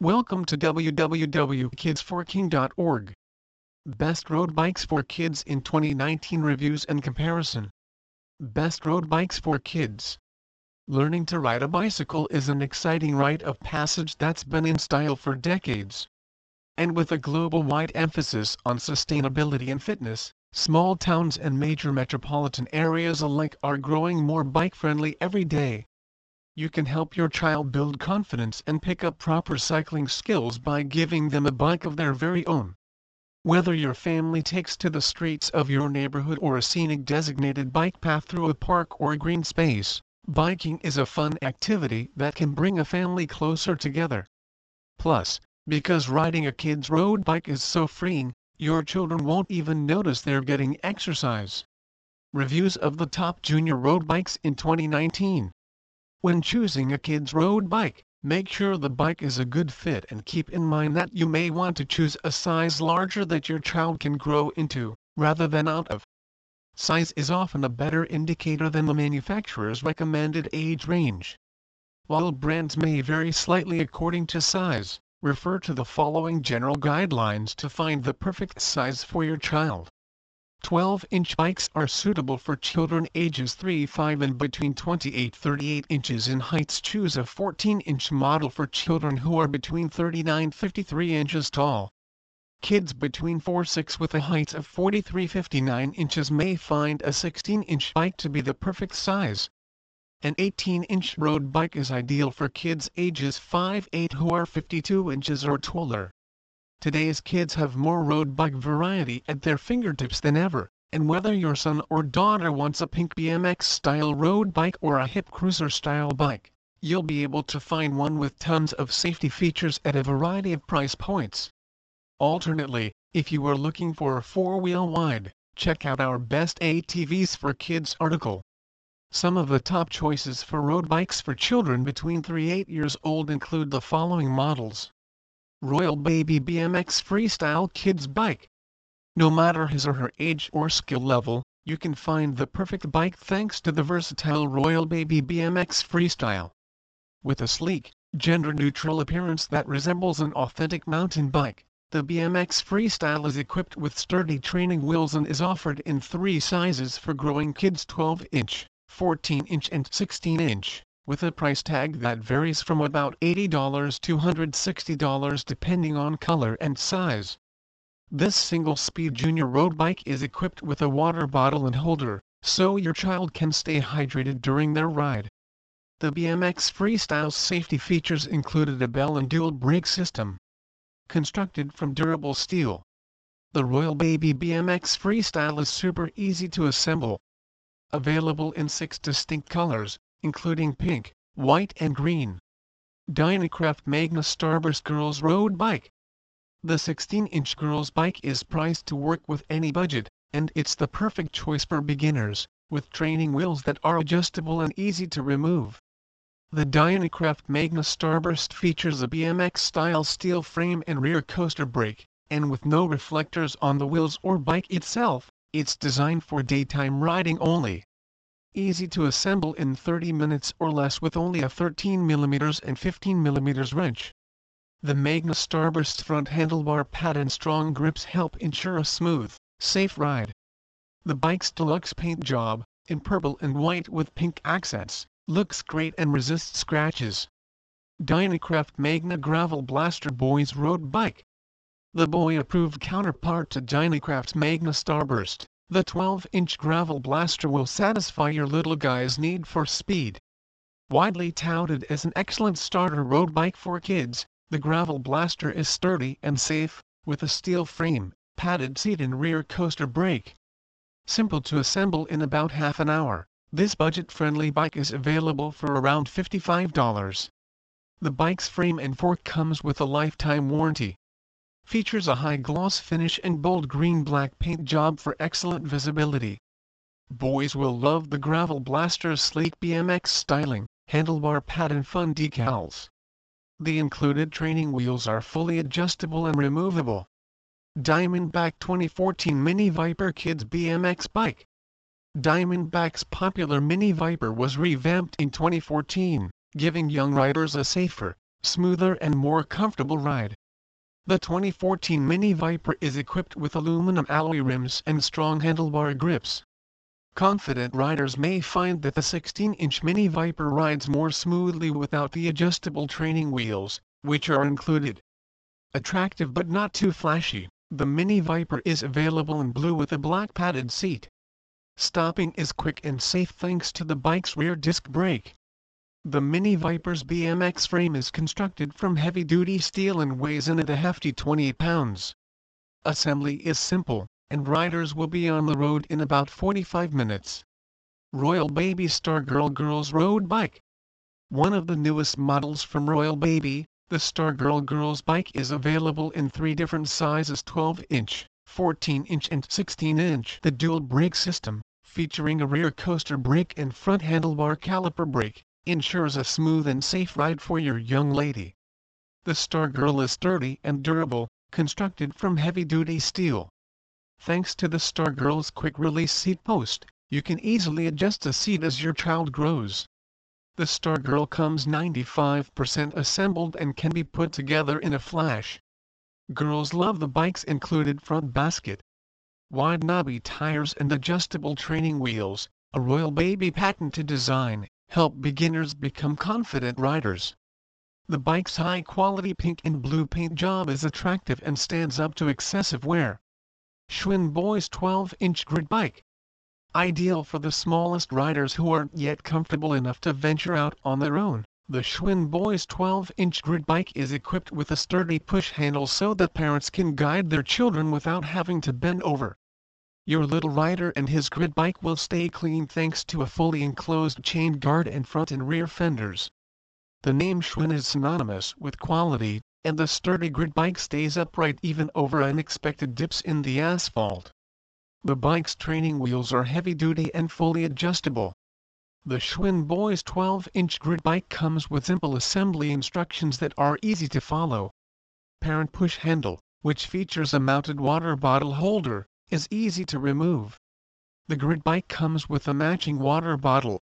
Welcome to www.kidsforking.org. Best road bikes for kids in 2019 reviews and comparison. Best road bikes for kids. Learning to ride a bicycle is an exciting rite of passage that's been in style for decades. And with a global-wide emphasis on sustainability and fitness, small towns and major metropolitan areas alike are growing more bike-friendly every day. You can help your child build confidence and pick up proper cycling skills by giving them a bike of their very own. Whether your family takes to the streets of your neighborhood or a scenic designated bike path through a park or green space, biking is a fun activity that can bring a family closer together. Plus, because riding a kid's road bike is so freeing, your children won't even notice they're getting exercise. Reviews of the top junior road bikes in 2019. When choosing a kid's road bike, make sure the bike is a good fit and keep in mind that you may want to choose a size larger that your child can grow into, rather than out of. Size is often a better indicator than the manufacturer's recommended age range. While brands may vary slightly according to size, refer to the following general guidelines to find the perfect size for your child. 12-inch bikes are suitable for children ages 3-5 and between 28-38 inches in heights. Choose a 14-inch model for children who are between 39-53 inches tall. Kids between 4-6 with a height of 43-59 inches may find a 16-inch bike to be the perfect size. An 18-inch road bike is ideal for kids ages 5-8 who are 52 inches or taller. Today's kids have more road bike variety at their fingertips than ever, and whether your son or daughter wants a pink BMX-style road bike or a hip cruiser-style bike, you'll be able to find one with tons of safety features at a variety of price points. Alternately, if you are looking for a four-wheel wide, check out our Best ATVs for Kids article. Some of the top choices for road bikes for children between 3-8 years old include the following models. Royal Baby BMX Freestyle Kids Bike. No matter his or her age or skill level, you can find the perfect bike thanks to the versatile Royal Baby BMX Freestyle. With a sleek, gender-neutral appearance that resembles an authentic mountain bike, the BMX Freestyle is equipped with sturdy training wheels and is offered in three sizes for growing kids 12-inch, 14-inch and 16-inch with a price tag that varies from about $80 to $160 depending on color and size. This single-speed junior road bike is equipped with a water bottle and holder, so your child can stay hydrated during their ride. The BMX Freestyle's safety features included a bell and dual brake system. Constructed from durable steel. The Royal Baby BMX Freestyle is super easy to assemble. Available in six distinct colors, including pink, white and green. Dynacraft Magna Starburst Girls Road Bike The 16-inch girls bike is priced to work with any budget, and it's the perfect choice for beginners, with training wheels that are adjustable and easy to remove. The Dynacraft Magna Starburst features a BMX-style steel frame and rear coaster brake, and with no reflectors on the wheels or bike itself, it's designed for daytime riding only easy to assemble in 30 minutes or less with only a 13mm and 15mm wrench. The Magna Starburst front handlebar pad and strong grips help ensure a smooth, safe ride. The bike's deluxe paint job, in purple and white with pink accents, looks great and resists scratches. Dynacraft Magna Gravel Blaster Boys Road Bike The boy-approved counterpart to Dynacraft's Magna Starburst. The 12-inch gravel blaster will satisfy your little guy's need for speed. Widely touted as an excellent starter road bike for kids, the gravel blaster is sturdy and safe, with a steel frame, padded seat and rear coaster brake. Simple to assemble in about half an hour, this budget-friendly bike is available for around $55. The bike's frame and fork comes with a lifetime warranty features a high-gloss finish and bold green-black paint job for excellent visibility. Boys will love the Gravel Blaster's sleek BMX styling, handlebar pad and fun decals. The included training wheels are fully adjustable and removable. Diamondback 2014 Mini Viper Kids BMX Bike Diamondback's popular Mini Viper was revamped in 2014, giving young riders a safer, smoother and more comfortable ride. The 2014 Mini Viper is equipped with aluminum alloy rims and strong handlebar grips. Confident riders may find that the 16-inch Mini Viper rides more smoothly without the adjustable training wheels, which are included. Attractive but not too flashy, the Mini Viper is available in blue with a black padded seat. Stopping is quick and safe thanks to the bike's rear disc brake. The Mini Viper's BMX frame is constructed from heavy-duty steel and weighs in at a hefty 20 pounds. Assembly is simple, and riders will be on the road in about 45 minutes. Royal Baby Stargirl Girls Road Bike One of the newest models from Royal Baby, the Stargirl Girls Bike is available in three different sizes 12-inch, 14-inch and 16-inch. The dual brake system, featuring a rear coaster brake and front handlebar caliper brake, ensures a smooth and safe ride for your young lady. The Stargirl is sturdy and durable, constructed from heavy-duty steel. Thanks to the Stargirl's quick-release seat post, you can easily adjust the seat as your child grows. The Stargirl comes 95% assembled and can be put together in a flash. Girls love the bike's included front basket. Wide knobby tires and adjustable training wheels, a Royal Baby patented design, help beginners become confident riders. The bike's high-quality pink and blue paint job is attractive and stands up to excessive wear. Schwinn Boys 12-inch Grit bike. Ideal for the smallest riders who aren't yet comfortable enough to venture out on their own, the Schwinn Boys 12-inch Grit bike is equipped with a sturdy push handle so that parents can guide their children without having to bend over. Your little rider and his Grit bike will stay clean thanks to a fully enclosed chain guard and front and rear fenders. The name Schwinn is synonymous with quality, and the sturdy Grit bike stays upright even over unexpected dips in the asphalt. The bike's training wheels are heavy-duty and fully adjustable. The Schwinn Boys 12-inch Grit bike comes with simple assembly instructions that are easy to follow. Parent push handle, which features a mounted water bottle holder, is easy to remove. The Grit bike comes with a matching water bottle.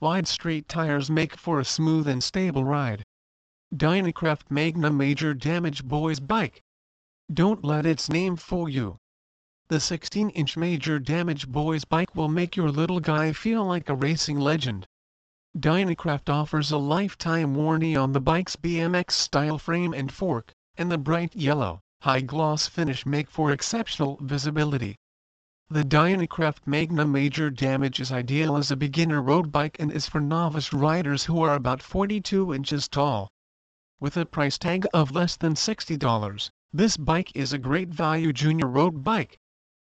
Wide street tires make for a smooth and stable ride. Dynacraft Magna Major Damage Boys Bike. Don't let its name fool you. The 16-inch Major Damage Boys bike will make your little guy feel like a racing legend. Dynacraft offers a lifetime warranty on the bike's BMX-style frame and fork, and the bright yellow, high-gloss finish make for exceptional visibility. The Dynacraft Magna Major Damage is ideal as a beginner road bike and is for novice riders who are about 42 inches tall. With a price tag of less than $60, this bike is a great value junior road bike.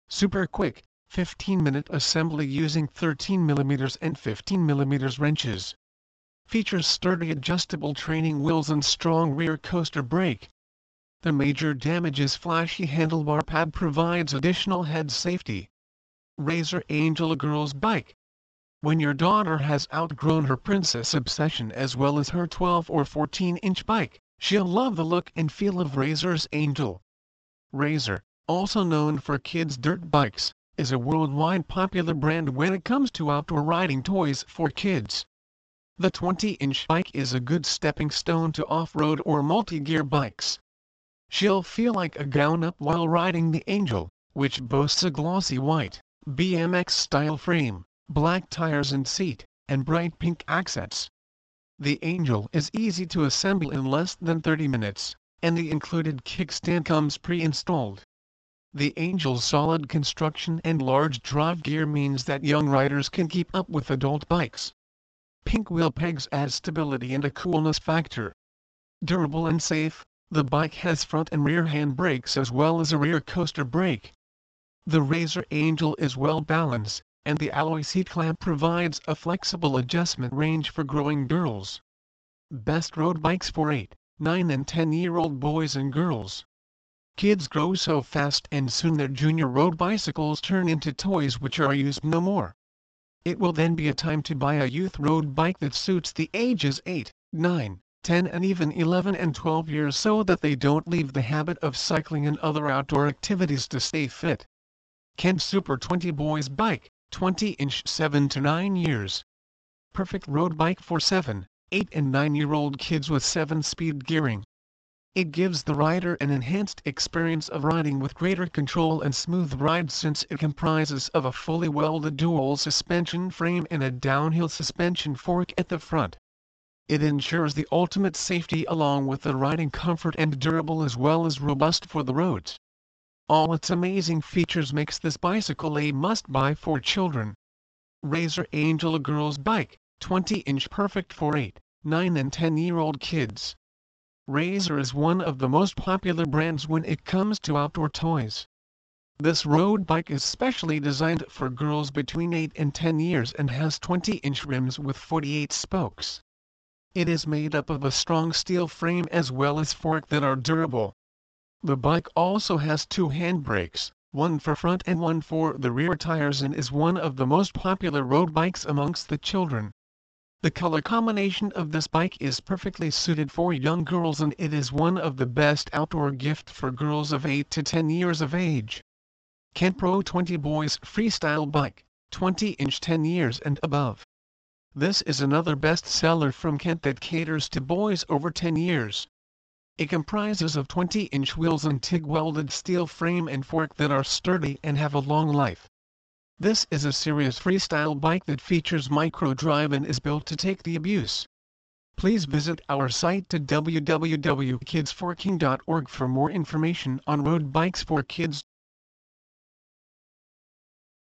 Super quick, 15-minute assembly using 13mm and 15mm wrenches. Features sturdy adjustable training wheels and strong rear coaster brake. The major damages flashy handlebar pad provides additional head safety. Razor Angel Girls Bike when your daughter has outgrown her princess obsession as well as her 12 or 14 inch bike, she'll love the look and feel of Razor's Angel. Razor, also known for kids' dirt bikes, is a worldwide popular brand when it comes to outdoor riding toys for kids. The 20-inch bike is a good stepping stone to off-road or multi-gear bikes. She'll feel like a grown-up while riding the Angel, which boasts a glossy white, BMX-style frame black tires and seat, and bright pink accents. The Angel is easy to assemble in less than 30 minutes, and the included kickstand comes pre-installed. The Angel's solid construction and large drive gear means that young riders can keep up with adult bikes. Pink wheel pegs add stability and a coolness factor. Durable and safe, the bike has front and rear hand brakes as well as a rear coaster brake. The Razor Angel is well balanced, and the alloy seat clamp provides a flexible adjustment range for growing girls. Best road bikes for 8, 9 and 10 year old boys and girls. Kids grow so fast and soon their junior road bicycles turn into toys which are used no more. It will then be a time to buy a youth road bike that suits the ages 8, 9, 10 and even 11 and 12 years so that they don't leave the habit of cycling and other outdoor activities to stay fit. Kent Super 20 Boys Bike 20 inch 7 to 9 years. Perfect road bike for 7, 8 and 9 year old kids with 7 speed gearing. It gives the rider an enhanced experience of riding with greater control and smooth ride since it comprises of a fully welded dual suspension frame and a downhill suspension fork at the front. It ensures the ultimate safety along with the riding comfort and durable as well as robust for the roads. All its amazing features makes this bicycle a must-buy for children. Razor Angel Girls Bike, 20-inch perfect for 8, 9 and 10-year-old kids. Razor is one of the most popular brands when it comes to outdoor toys. This road bike is specially designed for girls between 8 and 10 years and has 20-inch rims with 48 spokes. It is made up of a strong steel frame as well as fork that are durable. The bike also has two handbrakes, one for front and one for the rear tires and is one of the most popular road bikes amongst the children. The color combination of this bike is perfectly suited for young girls and it is one of the best outdoor gift for girls of 8 to 10 years of age. Kent Pro 20 Boys Freestyle Bike, 20 inch 10 years and above. This is another bestseller from Kent that caters to boys over 10 years. It comprises of 20-inch wheels and TIG-welded steel frame and fork that are sturdy and have a long life. This is a serious freestyle bike that features micro-drive and is built to take the abuse. Please visit our site to www.kidsforking.org for more information on road bikes for kids.